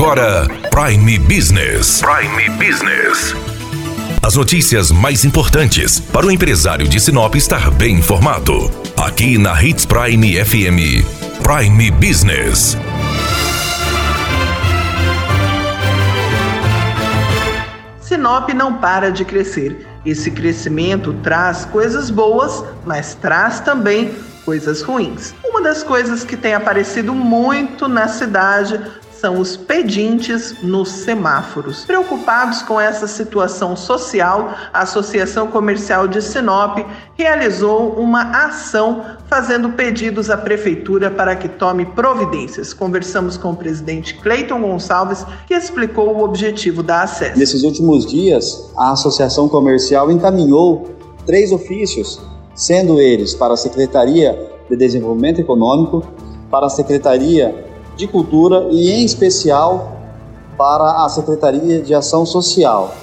agora Prime Business. Prime Business. As notícias mais importantes para o empresário de Sinop estar bem informado. Aqui na Hits Prime FM. Prime Business. Sinop não para de crescer. Esse crescimento traz coisas boas, mas traz também coisas ruins. Uma das coisas que tem aparecido muito na cidade são os pedintes nos semáforos. Preocupados com essa situação social, a Associação Comercial de Sinop realizou uma ação fazendo pedidos à prefeitura para que tome providências. Conversamos com o presidente Cleiton Gonçalves, que explicou o objetivo da acesso. Nesses últimos dias, a Associação Comercial encaminhou três ofícios, sendo eles para a Secretaria de Desenvolvimento Econômico, para a Secretaria de Cultura e, em especial, para a Secretaria de Ação Social,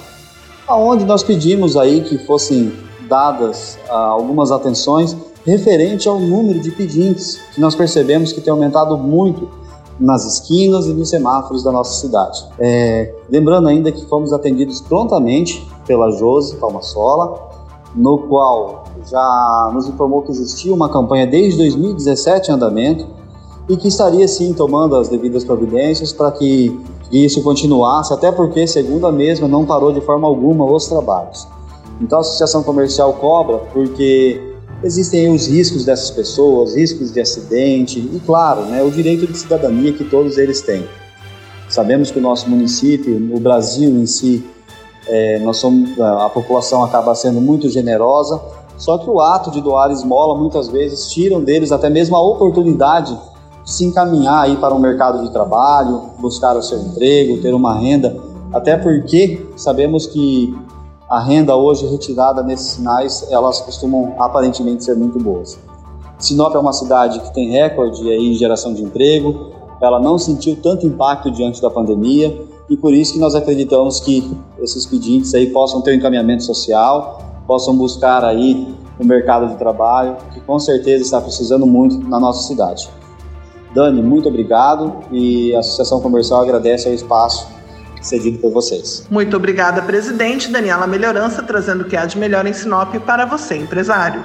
aonde nós pedimos aí que fossem dadas ah, algumas atenções referente ao número de pedintes, que nós percebemos que tem aumentado muito nas esquinas e nos semáforos da nossa cidade. É, lembrando ainda que fomos atendidos prontamente pela Josi Palmasola, no qual já nos informou que existia uma campanha desde 2017 em andamento, e que estaria sim tomando as devidas providências para que isso continuasse, até porque, segundo a mesma, não parou de forma alguma os trabalhos. Então a associação comercial cobra porque existem os riscos dessas pessoas, riscos de acidente e, claro, né, o direito de cidadania que todos eles têm. Sabemos que o nosso município, o Brasil em si, é, nós somos, a população acaba sendo muito generosa, só que o ato de doar esmola muitas vezes tiram deles até mesmo a oportunidade se encaminhar aí para o um mercado de trabalho, buscar o seu emprego, ter uma renda, até porque sabemos que a renda hoje retirada nesses sinais, elas costumam aparentemente ser muito boas. Sinop é uma cidade que tem recorde aí em geração de emprego, ela não sentiu tanto impacto diante da pandemia e por isso que nós acreditamos que esses pedintes aí possam ter um encaminhamento social, possam buscar aí o mercado de trabalho, que com certeza está precisando muito na nossa cidade. Dani, muito obrigado e a Associação Comercial agradece o espaço cedido por vocês. Muito obrigada, presidente. Daniela Melhorança, trazendo o que há de melhor em Sinop para você, empresário.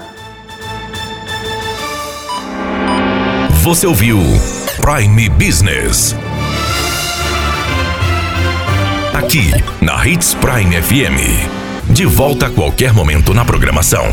Você ouviu Prime Business. Aqui, na Hits Prime FM. De volta a qualquer momento na programação.